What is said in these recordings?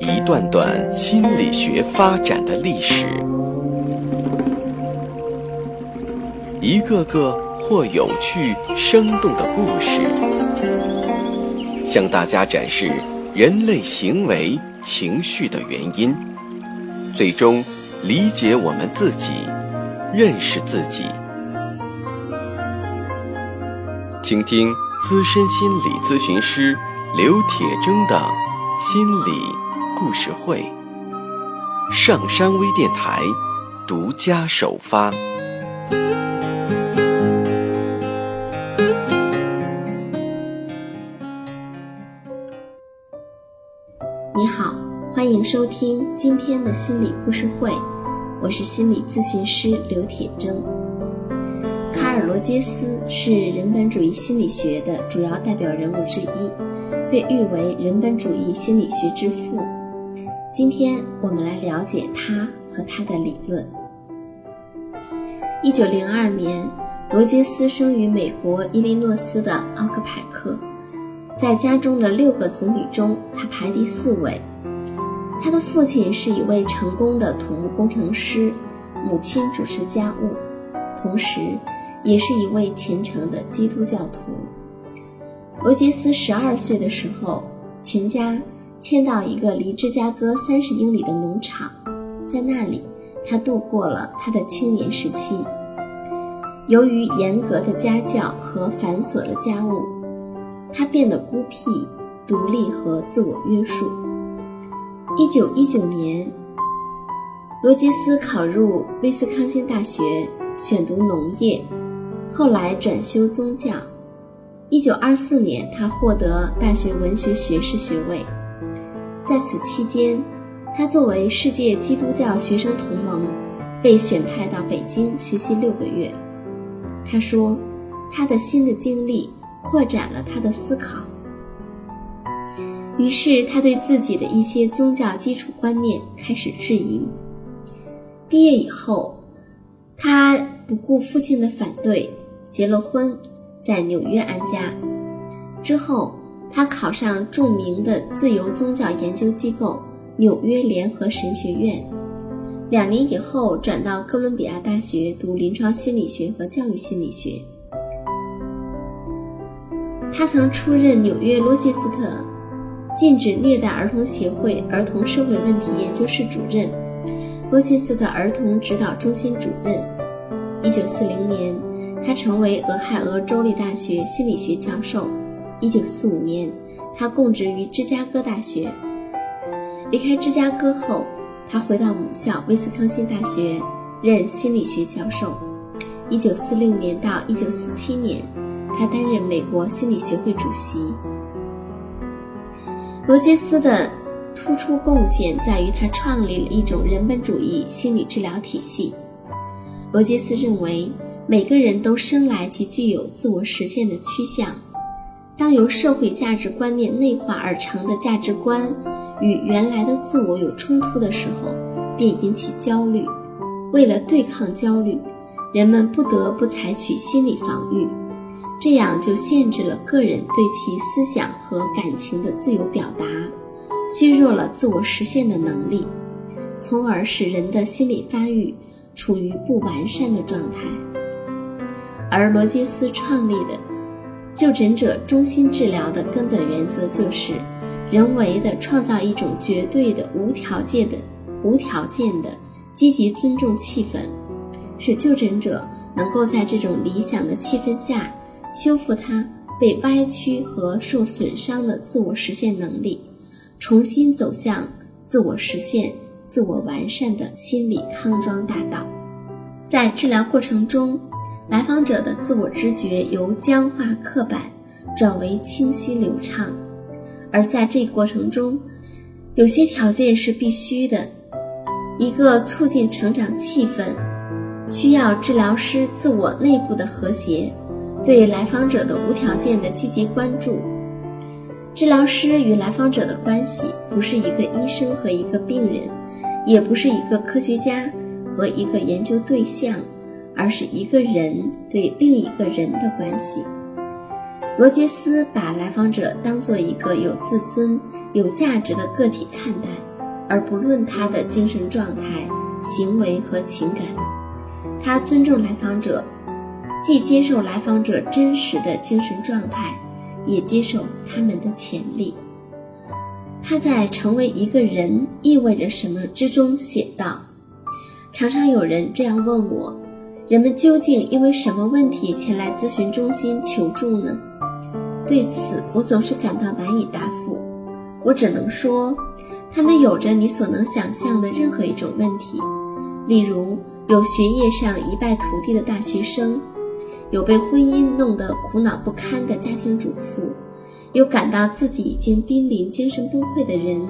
一段段心理学发展的历史，一个个或有趣生动的故事，向大家展示人类行为情绪的原因，最终理解我们自己，认识自己。倾听资深心理咨询师刘铁铮的心理故事会，上山微电台独家首发。你好，欢迎收听今天的心理故事会，我是心理咨询师刘铁铮。卡尔·罗杰斯是人本主义心理学的主要代表人物之一，被誉为人本主义心理学之父。今天我们来了解他和他的理论。一九零二年，罗杰斯生于美国伊利诺斯的奥克派克，在家中的六个子女中，他排第四位。他的父亲是一位成功的土木工程师，母亲主持家务，同时也是一位虔诚的基督教徒。罗杰斯十二岁的时候，全家。迁到一个离芝加哥三十英里的农场，在那里，他度过了他的青年时期。由于严格的家教和繁琐的家务，他变得孤僻、独立和自我约束。一九一九年，罗杰斯考入威斯康星大学，选读农业，后来转修宗教。一九二四年，他获得大学文学学士学位。在此期间，他作为世界基督教学生同盟被选派到北京学习六个月。他说，他的新的经历扩展了他的思考。于是，他对自己的一些宗教基础观念开始质疑。毕业以后，他不顾父亲的反对，结了婚，在纽约安家。之后。他考上著名的自由宗教研究机构纽约联合神学院，两年以后转到哥伦比亚大学读临床心理学和教育心理学。他曾出任纽约罗切斯特禁止虐待儿童协会儿童社会问题研究室主任、罗切斯特儿童指导中心主任。一九四零年，他成为俄亥俄州立大学心理学教授。一九四五年，他供职于芝加哥大学。离开芝加哥后，他回到母校威斯康星大学任心理学教授。一九四六年到一九四七年，他担任美国心理学会主席。罗杰斯的突出贡献在于他创立了一种人本主义心理治疗体系。罗杰斯认为，每个人都生来即具有自我实现的趋向。当由社会价值观念内化而成的价值观与原来的自我有冲突的时候，便引起焦虑。为了对抗焦虑，人们不得不采取心理防御，这样就限制了个人对其思想和感情的自由表达，削弱了自我实现的能力，从而使人的心理发育处于不完善的状态。而罗杰斯创立的。就诊者中心治疗的根本原则就是，人为的创造一种绝对的、无条件的、无条件的积极尊重气氛，使就诊者能够在这种理想的气氛下修复他被歪曲和受损伤的自我实现能力，重新走向自我实现、自我完善的心理康庄大道。在治疗过程中。来访者的自我知觉由僵化刻板转为清晰流畅，而在这过程中，有些条件是必须的。一个促进成长气氛，需要治疗师自我内部的和谐，对来访者的无条件的积极关注。治疗师与来访者的关系不是一个医生和一个病人，也不是一个科学家和一个研究对象。而是一个人对另一个人的关系。罗杰斯把来访者当做一个有自尊、有价值的个体看待，而不论他的精神状态、行为和情感。他尊重来访者，既接受来访者真实的精神状态，也接受他们的潜力。他在《成为一个人意味着什么》之中写道：“常常有人这样问我，人们究竟因为什么问题前来咨询中心求助呢？对此，我总是感到难以答复。我只能说，他们有着你所能想象的任何一种问题，例如有学业上一败涂地的大学生，有被婚姻弄得苦恼不堪的家庭主妇。”有感到自己已经濒临精神崩溃的人，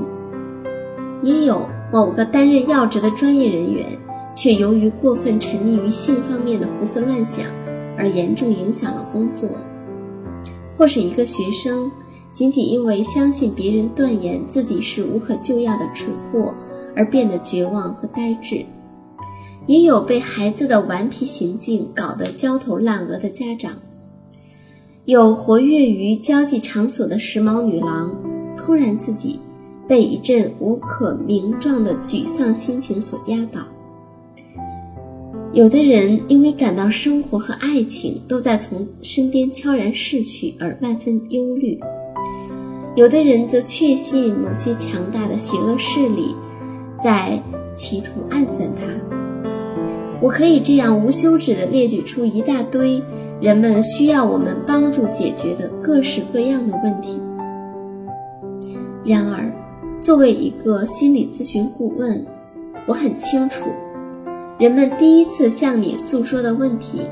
也有某个担任要职的专业人员，却由于过分沉溺于性方面的胡思乱想，而严重影响了工作；或是一个学生，仅仅因为相信别人断言自己是无可救药的蠢货，而变得绝望和呆滞；也有被孩子的顽皮行径搞得焦头烂额的家长。有活跃于交际场所的时髦女郎，突然自己被一阵无可名状的沮丧心情所压倒。有的人因为感到生活和爱情都在从身边悄然逝去而万分忧虑；有的人则确信某些强大的邪恶势力在企图暗算他。我可以这样无休止地列举出一大堆人们需要我们帮助解决的各式各样的问题。然而，作为一个心理咨询顾问，我很清楚，人们第一次向你诉说的问题，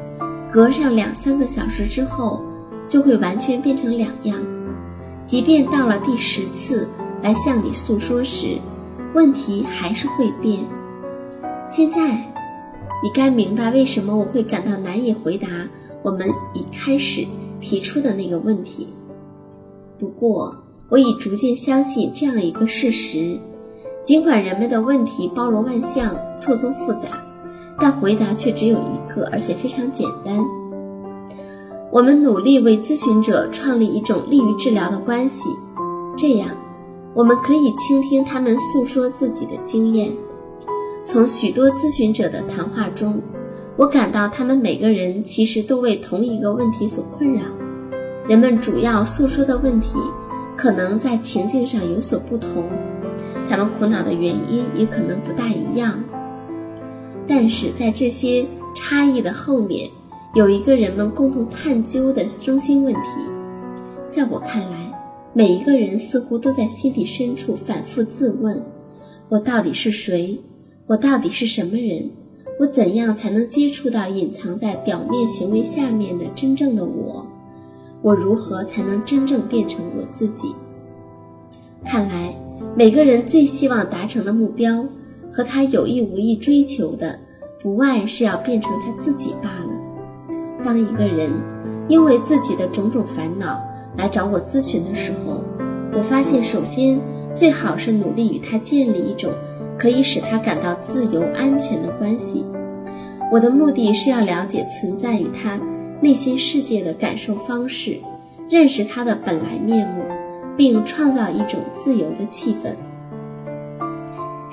隔上两三个小时之后，就会完全变成两样。即便到了第十次来向你诉说时，问题还是会变。现在。你该明白为什么我会感到难以回答我们一开始提出的那个问题。不过，我已逐渐相信这样一个事实：尽管人们的问题包罗万象、错综复杂，但回答却只有一个，而且非常简单。我们努力为咨询者创立一种利于治疗的关系，这样，我们可以倾听他们诉说自己的经验。从许多咨询者的谈话中，我感到他们每个人其实都为同一个问题所困扰。人们主要诉说的问题可能在情境上有所不同，他们苦恼的原因也可能不大一样。但是在这些差异的后面，有一个人们共同探究的中心问题。在我看来，每一个人似乎都在心底深处反复自问：我到底是谁？我到底是什么人？我怎样才能接触到隐藏在表面行为下面的真正的我？我如何才能真正变成我自己？看来，每个人最希望达成的目标，和他有意无意追求的，不外是要变成他自己罢了。当一个人因为自己的种种烦恼来找我咨询的时候，我发现，首先最好是努力与他建立一种。可以使他感到自由安全的关系。我的目的是要了解存在于他内心世界的感受方式，认识他的本来面目，并创造一种自由的气氛，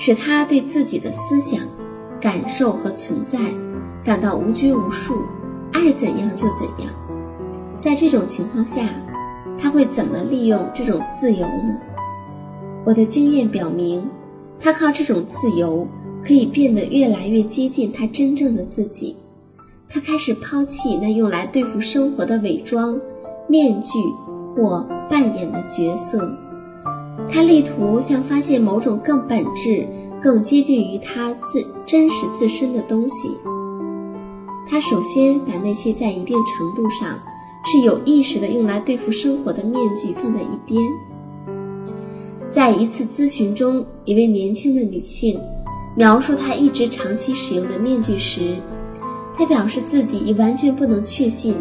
使他对自己的思想、感受和存在感到无拘无束，爱怎样就怎样。在这种情况下，他会怎么利用这种自由呢？我的经验表明。他靠这种自由，可以变得越来越接近他真正的自己。他开始抛弃那用来对付生活的伪装、面具或扮演的角色。他力图向发现某种更本质、更接近于他自真实自身的东西。他首先把那些在一定程度上是有意识的用来对付生活的面具放在一边。在一次咨询中，一位年轻的女性描述她一直长期使用的面具时，她表示自己已完全不能确信，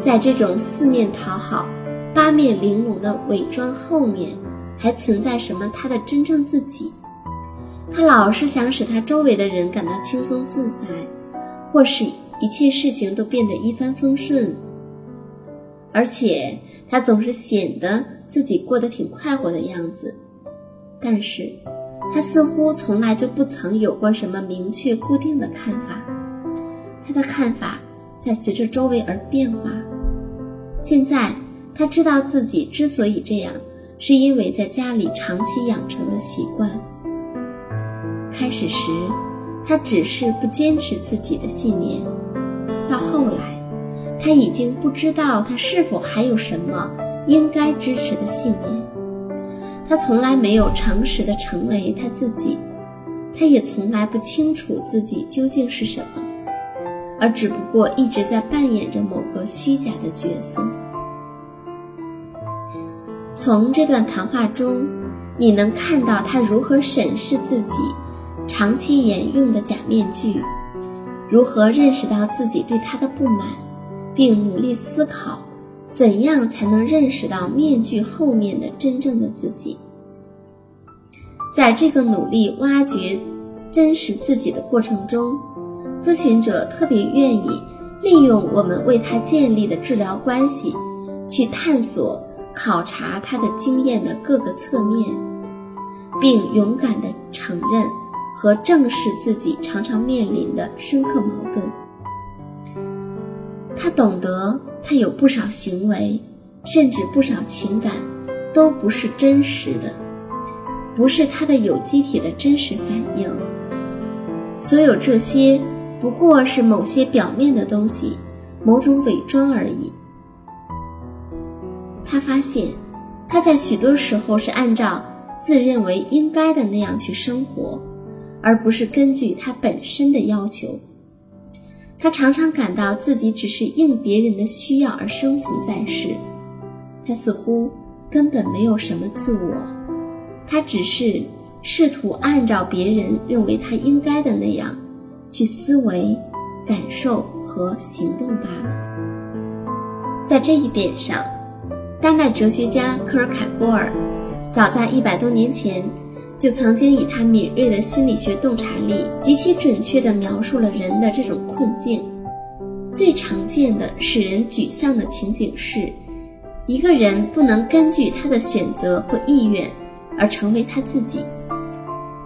在这种四面讨好、八面玲珑的伪装后面还存在什么他的真正自己。他老是想使他周围的人感到轻松自在，或使一切事情都变得一帆风顺，而且他总是显得自己过得挺快活的样子。但是，他似乎从来就不曾有过什么明确固定的看法，他的看法在随着周围而变化。现在他知道自己之所以这样，是因为在家里长期养成的习惯。开始时，他只是不坚持自己的信念，到后来，他已经不知道他是否还有什么应该支持的信念。他从来没有诚实的成为他自己，他也从来不清楚自己究竟是什么，而只不过一直在扮演着某个虚假的角色。从这段谈话中，你能看到他如何审视自己。长期沿用的假面具，如何认识到自己对他的不满，并努力思考，怎样才能认识到面具后面的真正的自己？在这个努力挖掘真实自己的过程中，咨询者特别愿意利用我们为他建立的治疗关系，去探索、考察他的经验的各个侧面，并勇敢地承认。和正视自己常常面临的深刻矛盾。他懂得，他有不少行为，甚至不少情感，都不是真实的，不是他的有机体的真实反应。所有这些不过是某些表面的东西，某种伪装而已。他发现，他在许多时候是按照自认为应该的那样去生活。而不是根据他本身的要求，他常常感到自己只是应别人的需要而生存在世，他似乎根本没有什么自我，他只是试图按照别人认为他应该的那样去思维、感受和行动罢了。在这一点上，丹麦哲学家科尔凯郭尔早在一百多年前。就曾经以他敏锐的心理学洞察力，极其准确地描述了人的这种困境。最常见的使人沮丧的情景是，一个人不能根据他的选择或意愿而成为他自己；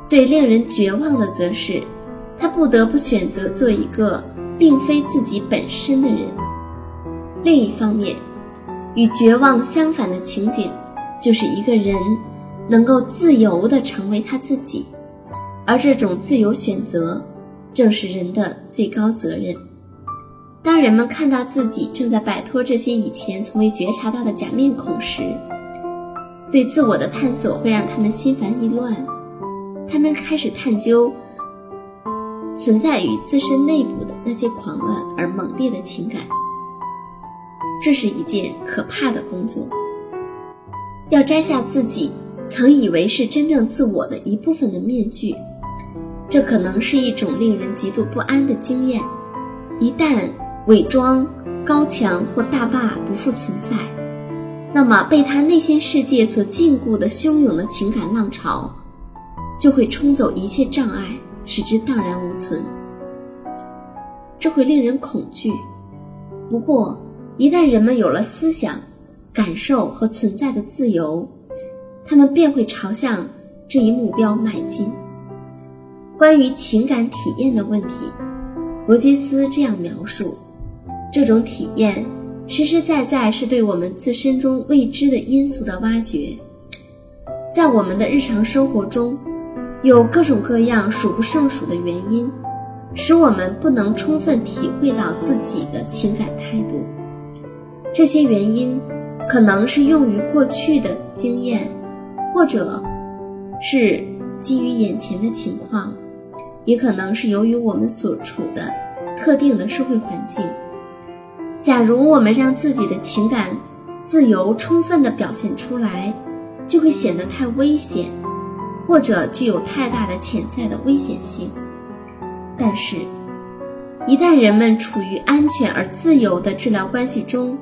最令人绝望的则是，他不得不选择做一个并非自己本身的人。另一方面，与绝望相反的情景，就是一个人。能够自由地成为他自己，而这种自由选择，正是人的最高责任。当人们看到自己正在摆脱这些以前从未觉察到的假面孔时，对自我的探索会让他们心烦意乱。他们开始探究存在于自身内部的那些狂乱而猛烈的情感。这是一件可怕的工作。要摘下自己。曾以为是真正自我的一部分的面具，这可能是一种令人极度不安的经验。一旦伪装、高墙或大坝不复存在，那么被他内心世界所禁锢的汹涌的情感浪潮，就会冲走一切障碍，使之荡然无存。这会令人恐惧。不过，一旦人们有了思想、感受和存在的自由，他们便会朝向这一目标迈进。关于情感体验的问题，罗杰斯这样描述：这种体验实实在在是对我们自身中未知的因素的挖掘。在我们的日常生活中，有各种各样数不胜数的原因，使我们不能充分体会到自己的情感态度。这些原因可能是用于过去的经验。或者，是基于眼前的情况，也可能是由于我们所处的特定的社会环境。假如我们让自己的情感自由充分地表现出来，就会显得太危险，或者具有太大的潜在的危险性。但是，一旦人们处于安全而自由的治疗关系中，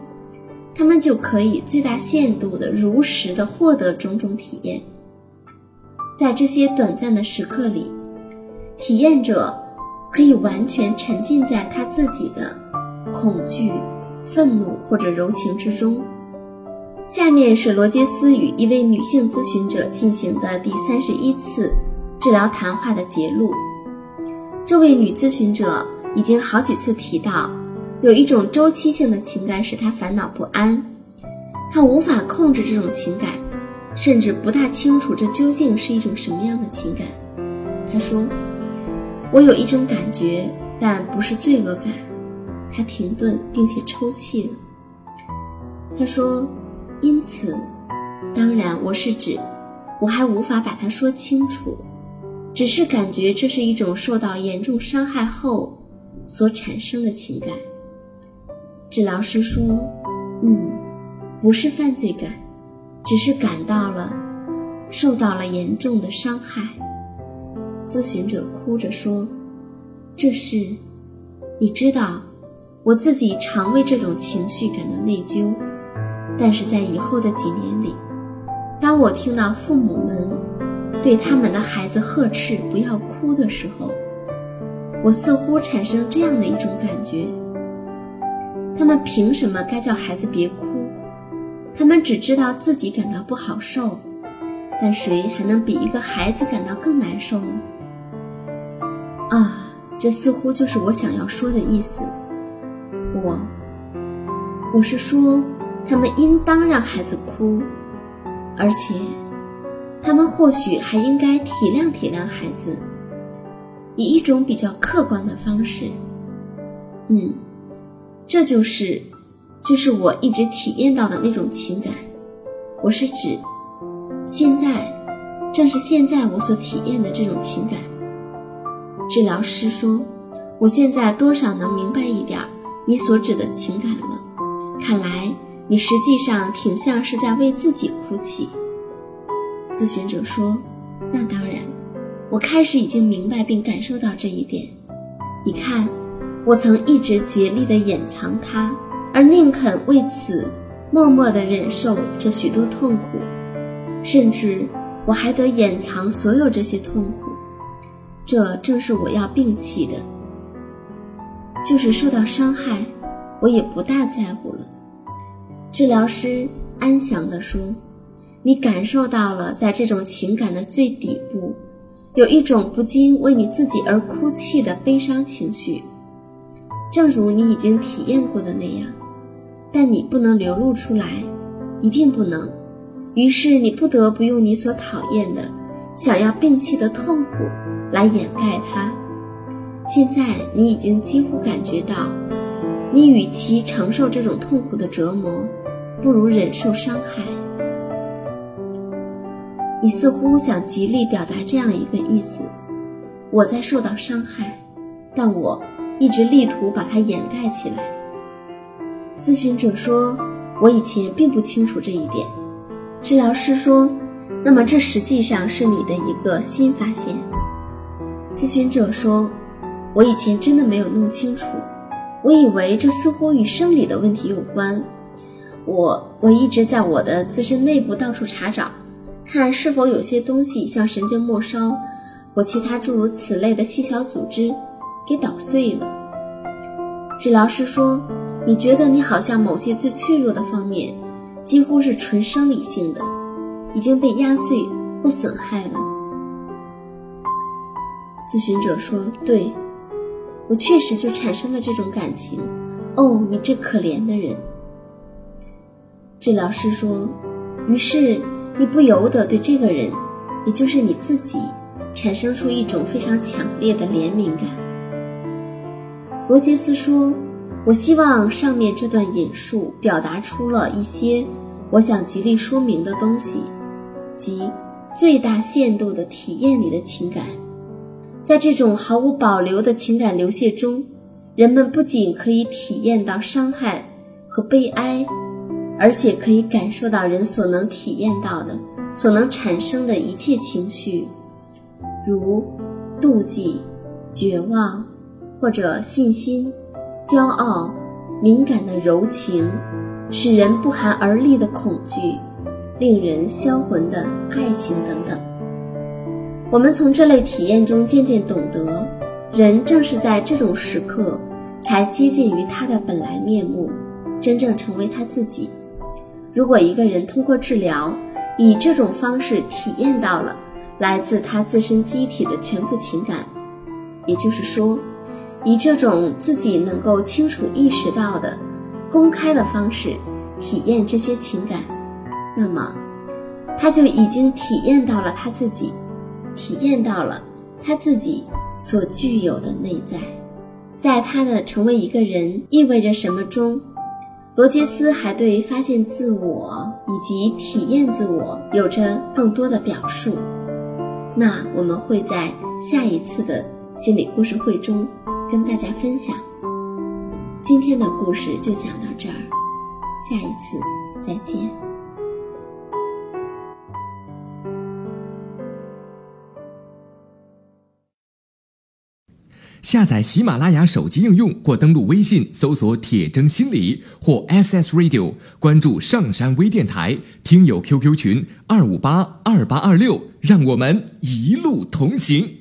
他们就可以最大限度的如实的获得种种体验。在这些短暂的时刻里，体验者可以完全沉浸在他自己的恐惧、愤怒或者柔情之中。下面是罗杰斯与一位女性咨询者进行的第三十一次治疗谈话的节录。这位女咨询者已经好几次提到，有一种周期性的情感使他烦恼不安，他无法控制这种情感，甚至不大清楚这究竟是一种什么样的情感。他说：“我有一种感觉，但不是罪恶感。”他停顿，并且抽泣了。他说：“因此，当然，我是指，我还无法把它说清楚。”只是感觉这是一种受到严重伤害后所产生的情感。治疗师说：“嗯，不是犯罪感，只是感到了受到了严重的伤害。”咨询者哭着说：“这是，你知道，我自己常为这种情绪感到内疚，但是在以后的几年里，当我听到父母们……”对他们的孩子呵斥“不要哭”的时候，我似乎产生这样的一种感觉：他们凭什么该叫孩子别哭？他们只知道自己感到不好受，但谁还能比一个孩子感到更难受呢？啊，这似乎就是我想要说的意思。我，我是说，他们应当让孩子哭，而且。他们或许还应该体谅体谅孩子，以一种比较客观的方式。嗯，这就是，就是我一直体验到的那种情感。我是指，现在，正是现在我所体验的这种情感。治疗师说：“我现在多少能明白一点你所指的情感了。看来你实际上挺像是在为自己哭泣。”咨询者说：“那当然，我开始已经明白并感受到这一点。你看，我曾一直竭力地掩藏它，而宁肯为此默默地忍受这许多痛苦，甚至我还得掩藏所有这些痛苦。这正是我要摒弃的。就是受到伤害，我也不大在乎了。”治疗师安详地说。你感受到了，在这种情感的最底部，有一种不禁为你自己而哭泣的悲伤情绪，正如你已经体验过的那样，但你不能流露出来，一定不能。于是你不得不用你所讨厌的、想要摒弃的痛苦来掩盖它。现在你已经几乎感觉到，你与其承受这种痛苦的折磨，不如忍受伤害。你似乎想极力表达这样一个意思：我在受到伤害，但我一直力图把它掩盖起来。咨询者说：“我以前并不清楚这一点。”治疗师说：“那么这实际上是你的一个新发现。”咨询者说：“我以前真的没有弄清楚，我以为这似乎与生理的问题有关。我我一直在我的自身内部到处查找。”看是否有些东西像神经末梢或其他诸如此类的细小组织给捣碎了。治疗师说：“你觉得你好像某些最脆弱的方面，几乎是纯生理性的，已经被压碎或损害了。”咨询者说：“对，我确实就产生了这种感情。哦，你这可怜的人。”治疗师说：“于是。”你不由得对这个人，也就是你自己，产生出一种非常强烈的怜悯感。罗杰斯说：“我希望上面这段引述表达出了一些我想极力说明的东西，即最大限度地体验你的情感。在这种毫无保留的情感流泻中，人们不仅可以体验到伤害和悲哀。”而且可以感受到人所能体验到的、所能产生的一切情绪，如妒忌、绝望，或者信心、骄傲、敏感的柔情，使人不寒而栗的恐惧，令人销魂的爱情等等。我们从这类体验中渐渐懂得，人正是在这种时刻才接近于他的本来面目，真正成为他自己。如果一个人通过治疗，以这种方式体验到了来自他自身机体的全部情感，也就是说，以这种自己能够清楚意识到的公开的方式体验这些情感，那么他就已经体验到了他自己，体验到了他自己所具有的内在。在他的成为一个人意味着什么中，罗杰斯还对发现自我以及体验自我有着更多的表述。那我们会在下一次的心理故事会中跟大家分享。今天的故事就讲到这儿，下一次再见。下载喜马拉雅手机应用或登录微信搜索“铁铮心理”或 SS Radio，关注上山微电台，听友 QQ 群二五八二八二六，让我们一路同行。